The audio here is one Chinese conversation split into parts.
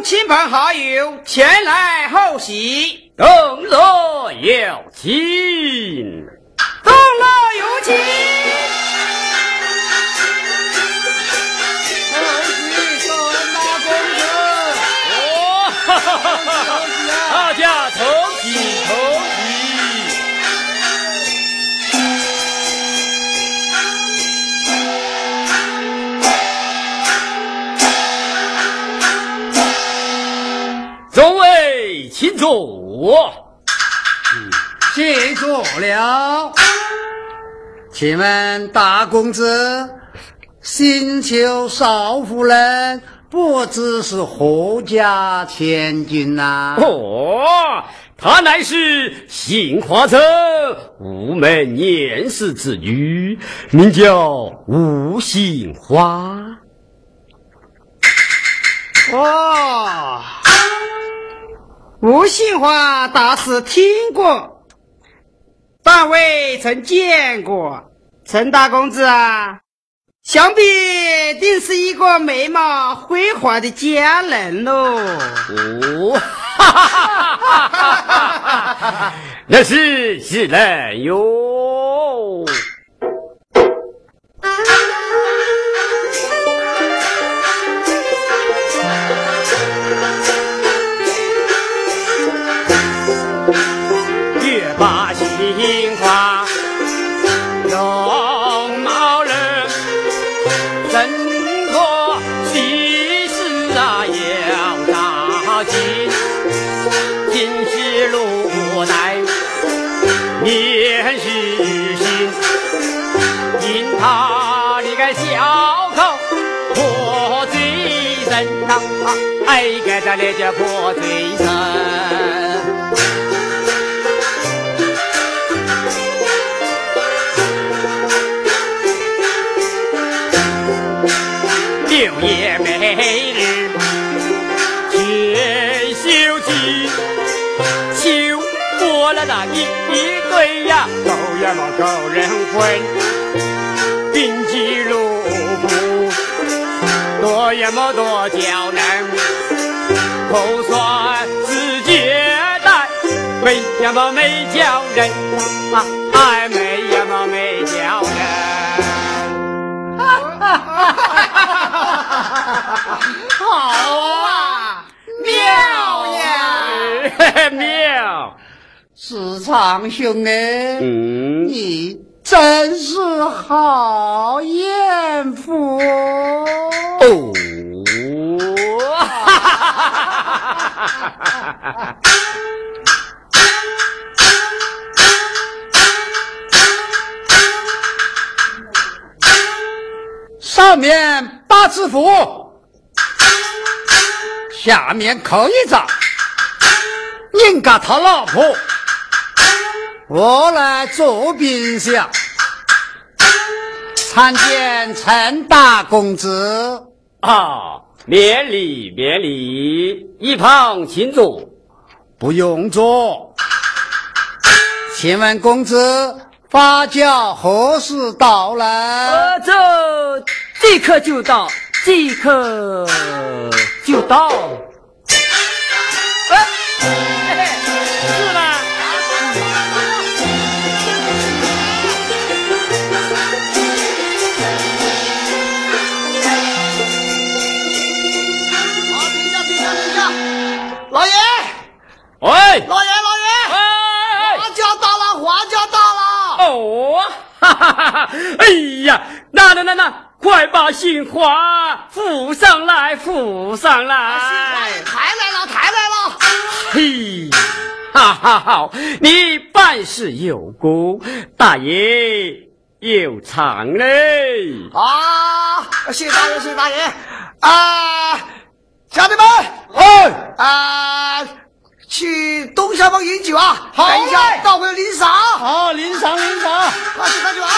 亲朋好友前来贺喜，东乐有请，东乐有请。位，请坐。谢坐了。请问大公子，新求少夫人不知是何家千金呐？哦，她乃是杏花村吴门念氏之女，名叫吴杏花。哦。吴杏花大是听过，但未曾见过。陈大公子啊，想必定是一个美貌辉煌的佳人喽。哦，哈哈哈哈哈哈！那是是人哟。咱那叫破嘴声，六爷美日见秀吉，求过了那一一对呀，狗眼嘛狗人混，并记录不多也么多娇嫩。口算是接待，没呀么没叫人，哎没呀么没叫人。好啊，妙呀，妙！世昌兄哎，嗯，你真是好艳福哦。上面八字符，下面扣一张，人家他老婆，我来做冰箱。参见陈大公子啊。免礼免礼，一旁请坐，不用坐。请问公子发轿何时到来？呃，这即刻就到，即刻就到。喂，老爷，老爷，哎花轿到了，花轿到了。哦，哈哈哈哈！哎呀，那那那那，快把杏花扶上来，扶上来！抬来了，抬来了。嘿，哈哈哈！你办事有功，大爷有常嘞。啊，谢大爷，谢大爷。啊，家弟们，哎，啊。去东厢房饮酒啊！好等一下到会领赏。好，领赏领赏，快去快去啊！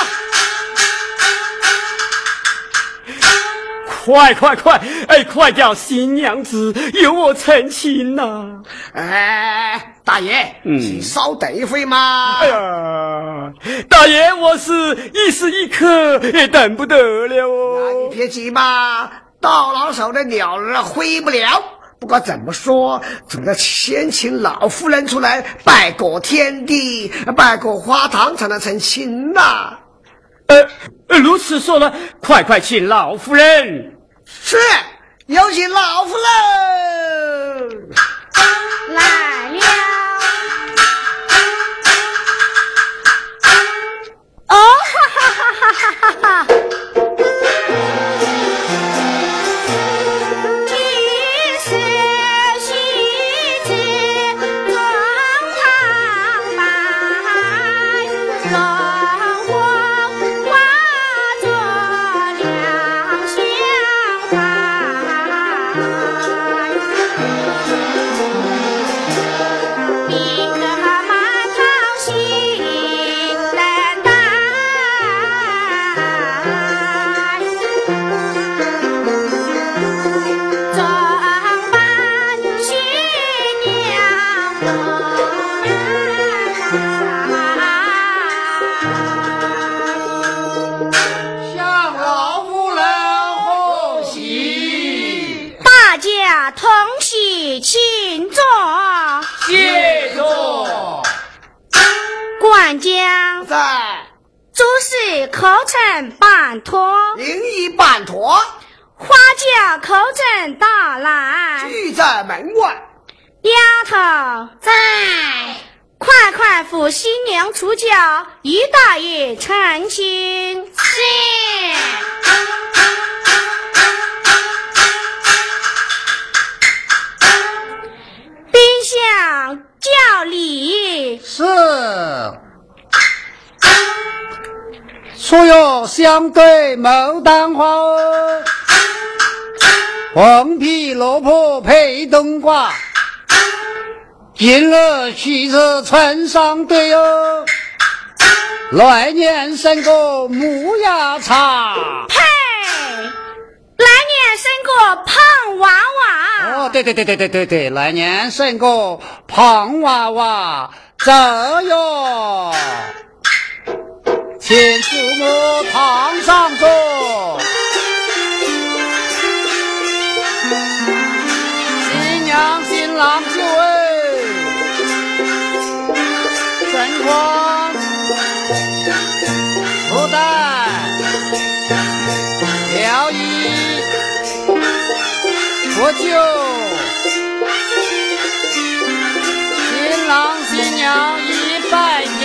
快快快！哎，快叫新娘子由我成亲呐！哎，大爷，嗯，请稍等一会嘛。哎呀，大爷，我是一时一刻也等不得了哦。你别急嘛，到老手的鸟儿飞不了。不管怎么说，总要先请老夫人出来拜过天地，拜过花堂，才能成亲呐。呃，如此说了，快快请老夫人。是，有请老夫人来了。哦，哈哈哈哈哈哈！请可曾到来？聚在门外。丫头在，快快扶新娘出轿，与大爷成亲。是。相叫礼是，所有相对牡丹花哦，黄皮萝卜配冬瓜，今日喜事春上对哦，来年生个木芽茶。来年生个胖娃娃。哦，对对对对对对对，来年生个胖娃娃，走哟，请父母堂上坐，喝酒，新郎新娘一拜天，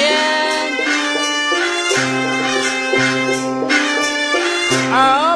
二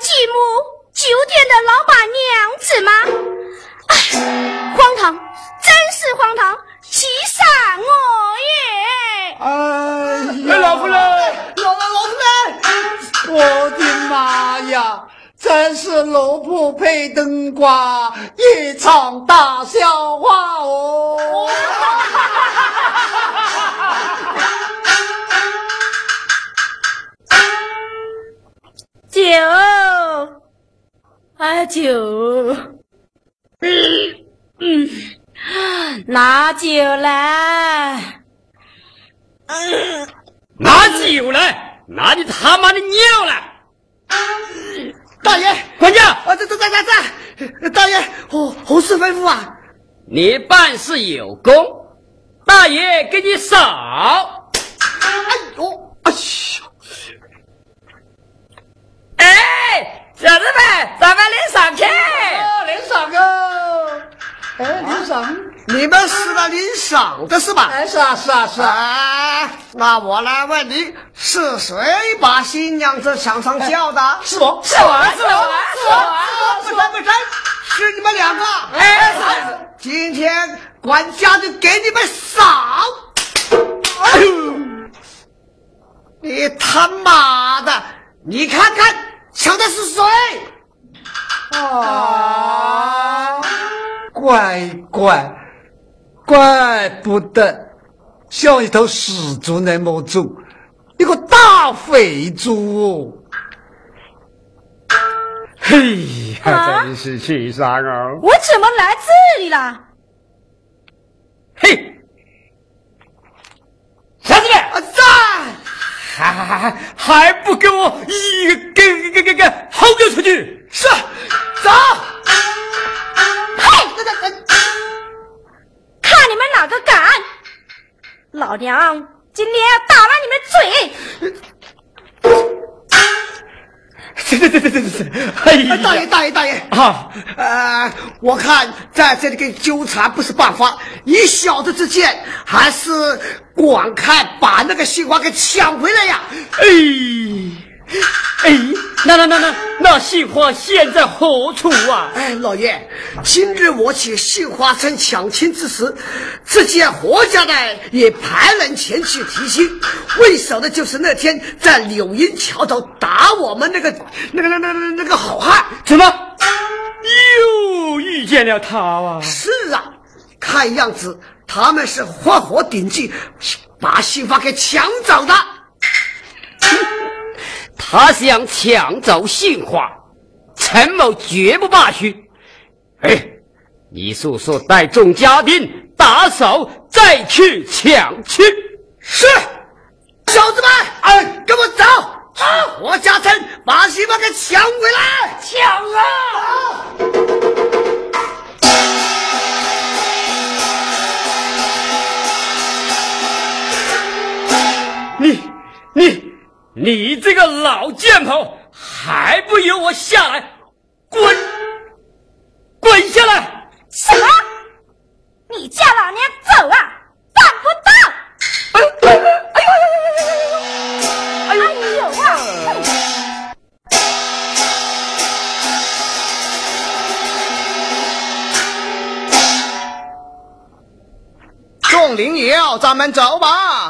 继母酒店的老板娘子吗？哎，荒唐，真是荒唐，气死哎呀，老夫人，老老老夫人，我的妈呀！真是萝卜配冬瓜，一场大笑话哦！酒，啊酒，嗯。嗯，拿酒来。嗯，拿酒来，拿你他妈的尿来！大爷，管家，啊，在在在在在，大爷，何何事吩咐啊？你办事有功，大爷给你扫。哎呦，哎呀！哎，小子们，咱们领赏去。领赏个，哎，领赏，你们是来领赏的是吧？哎，是啊，是啊，是啊。啊，那我来问你，是谁把新娘子抢上轿的？是我，是我，是我，是我，不真不真，是你们两个。哎，今天管家就给你们赏。哎呦，你他妈的，你看看抢的是谁？啊，乖乖，怪不得像一头死猪那么重，一个大肥猪哦。嘿呀，啊真是气伤哦！我怎么来这里了？嘿，小子们，啊，在。还还还还还不给我一个给给给给轰丢出去！是，走。嘿，看你们哪个敢！老娘今天要打烂你们嘴！对对对对对对对！哎呀，大爷，大爷，大爷。啊！呃，我看在这里跟纠缠不是办法，以小子之见，还是赶快把那个西瓜给抢回来呀！哎哎，那那那那那杏花现在何处啊？哎，老爷，今日我起杏花村抢亲之时，只见何家的也派人前去提亲，为首的就是那天在柳荫桥头打我们那个那个那那那那个好汉。怎么又遇见了他啊？是啊，看样子他们是花火顶计，把杏花给抢走的。他想抢走杏花，陈某绝不罢休。哎，你速速带众家丁打扫，再去抢去。是，小子们，哎，跟我走！好，我家臣把媳妇给抢回来！抢啊！你你你这个老贱头，还不由我下来？滚！滚下来！什么？你叫老娘走啊？办不到！哎哎哎呦哎呦哎呦！哎呦啊！众灵友，咱们走吧。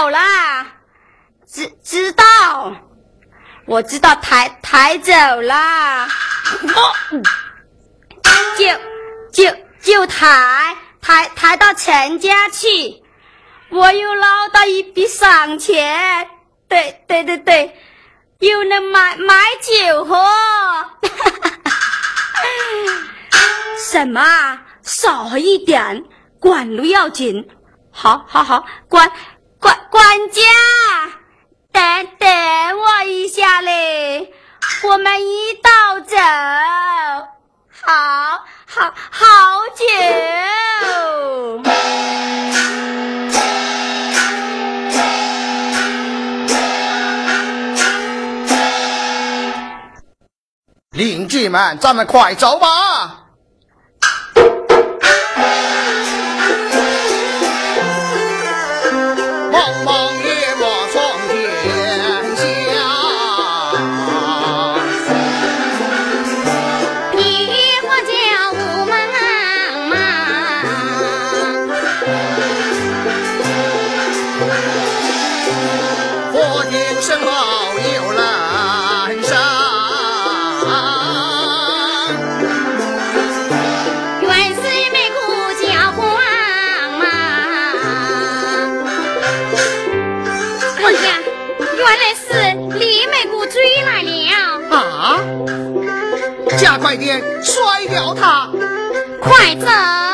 走了，知知道？我知道抬抬走啦，就就就抬。抬抬到陈家去，我又捞到一笔赏钱，对对对对，又能买买酒喝。什么？少喝一点，管路要紧。好，好，好，管管管家等等我一下嘞。我们一道走。好好好久。邻居们咱们快走吧。了他！快走！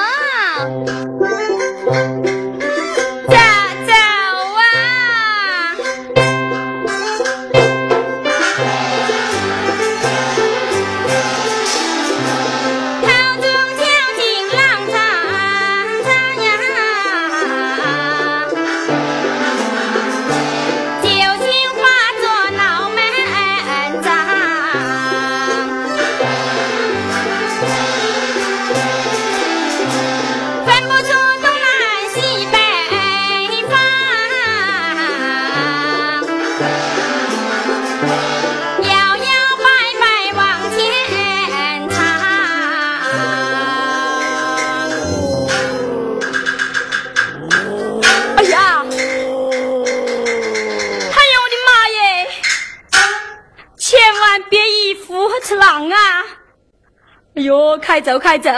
快走，快走！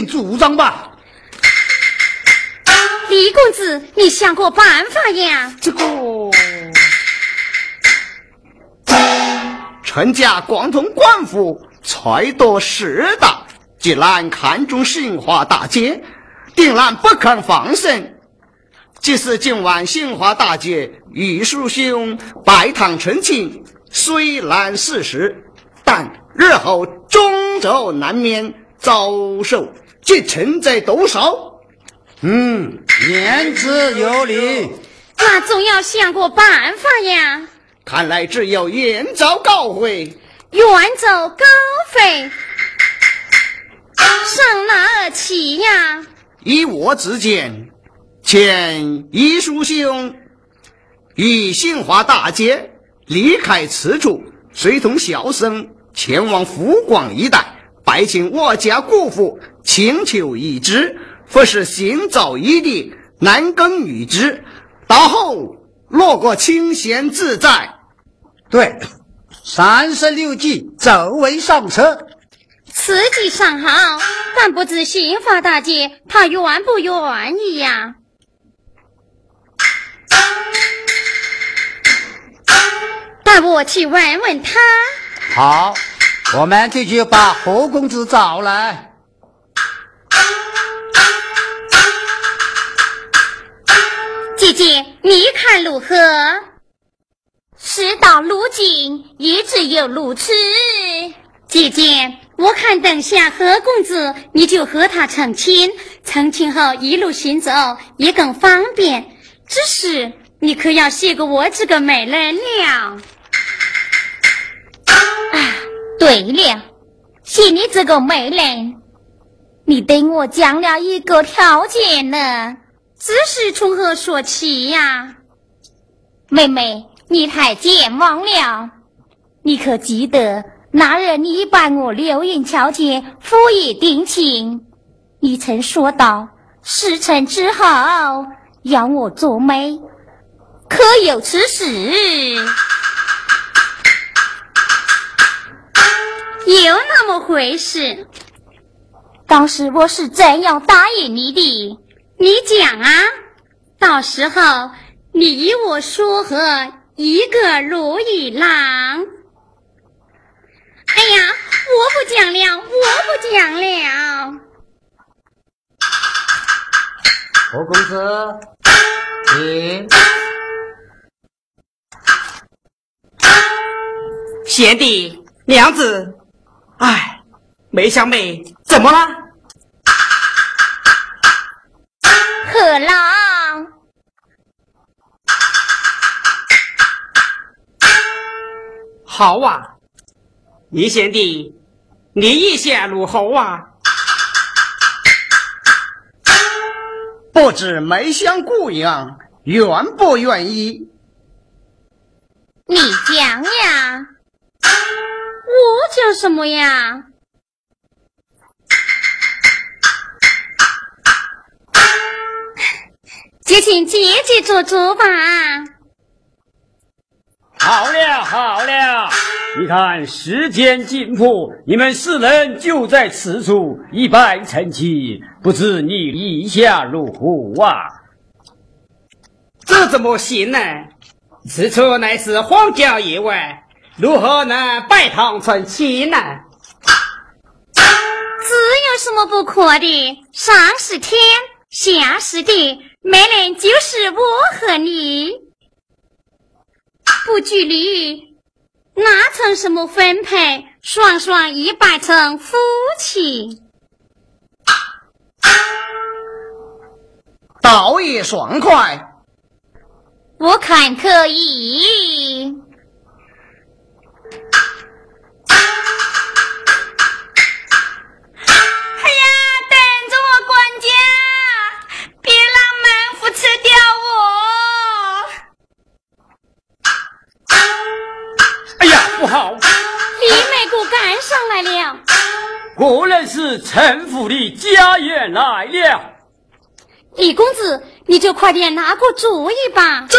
定主张吧。李公子，你想过办法呀？这个，臣家广东官府财多势大，既然看中杏花大街，定然不肯放生。即使今晚杏花大街，玉叔兄拜堂成亲，虽然事实，但日后终究难免遭受继承者多少？嗯，言之有理。那总要想个办法呀。看来只有远走高飞。远走高飞，上哪儿去呀？依我之见，请一叔兄与杏花大街离开此处，随同小生前往福广一带，拜请我家姑父，请求一旨。不是行走一地，男耕女织。到后落过清闲自在。对，三十六计，走为上策。此计尚好，但不知刑法大姐他愿不愿意呀？带我去问问他。好，我们这就把何公子找来。姐姐，你看如何？事到如今，也只有如此。姐姐，我看等下何公子，你就和他成亲，成亲后一路行走也更方便。只是你可要谢过我这个美人了。啊，对了，谢你这个美人，你对我讲了一个条件呢。此事从何说起呀？妹妹，你太健忘了。你可记得那日你把我流云桥前府爷定亲，你曾说道事成之后要我做媒，可有此事？有那么回事？当时我是怎样答应你的？你讲啊，到时候你我说和，一个如意郎。哎呀，我不讲了，我不讲了。何公子，请。贤弟，娘子，哎，梅香妹，怎么了？郎，好啊！你贤弟，你意下如何啊？不知梅香姑娘愿不愿意？你讲呀！我讲什么呀？就请姐姐做主吧。好了好了，你看时间紧迫，你们四人就在此处一拜成亲，不知你意下如何啊？这怎么行呢？此处乃是荒郊野外，如何能拜堂成亲呢？这有什么不可的？上是天，下是地。没人就是我和你，不拘礼，那成什么分配？双双一拜成夫妻，倒也爽快。我看可以。果然是陈府的家宴来了。李公子，你就快点拿个主意吧。这，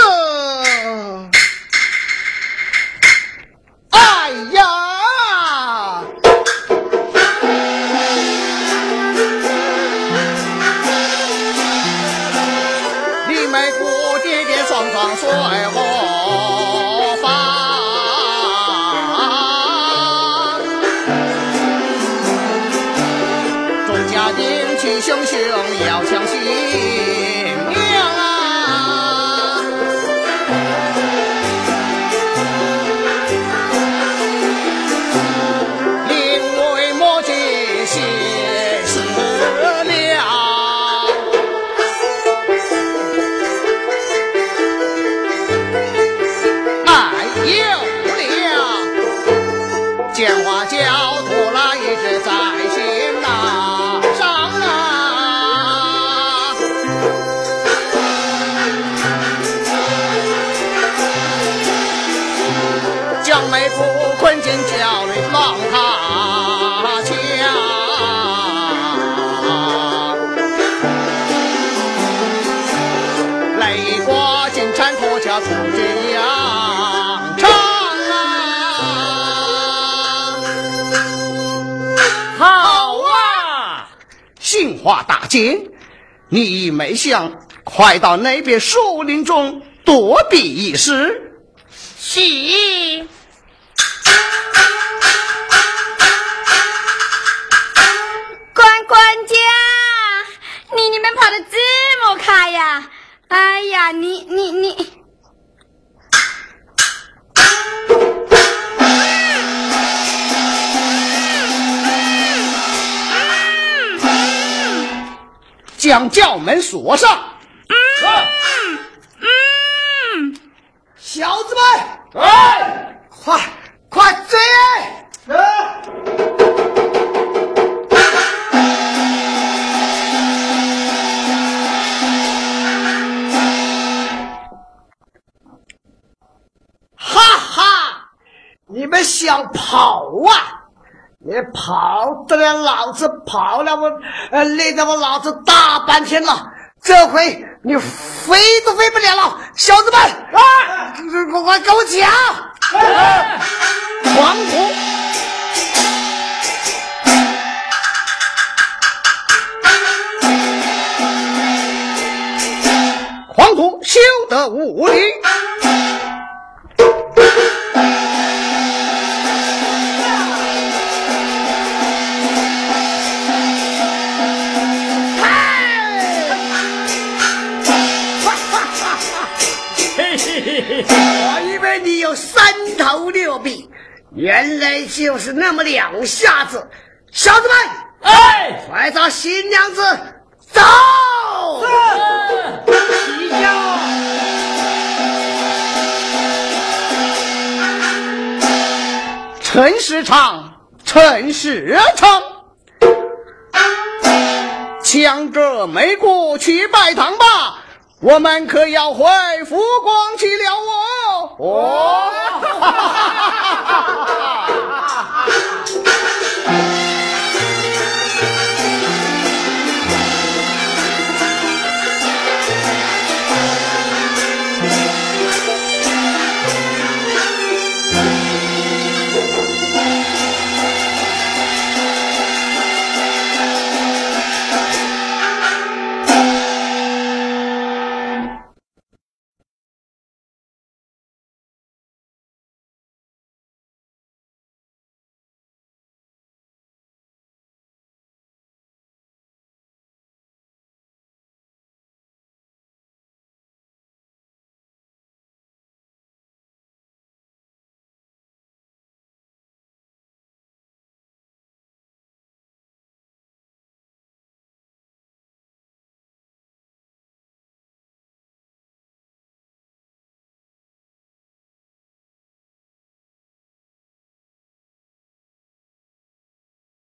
花大惊，你没想快到那边树林中躲避一时。是。关关家，你你们跑的这么快呀？哎呀，你你你。将轿门锁上。嗯嗯，小子们，哎，快快追！哈哈，你们想跑啊？你跑得了，老子跑了我，呃，累得我老子大半天了。这回你飞都飞不了了，小子们，啊，快快给我抢！黄土，黄土休得无礼。我以为你有三头六臂，原来就是那么两下子。小子们，哎，快找新娘子走！起轿。陈世昌，陈世昌，强者没过去拜堂吧。我们可要回福光去了哦！哦。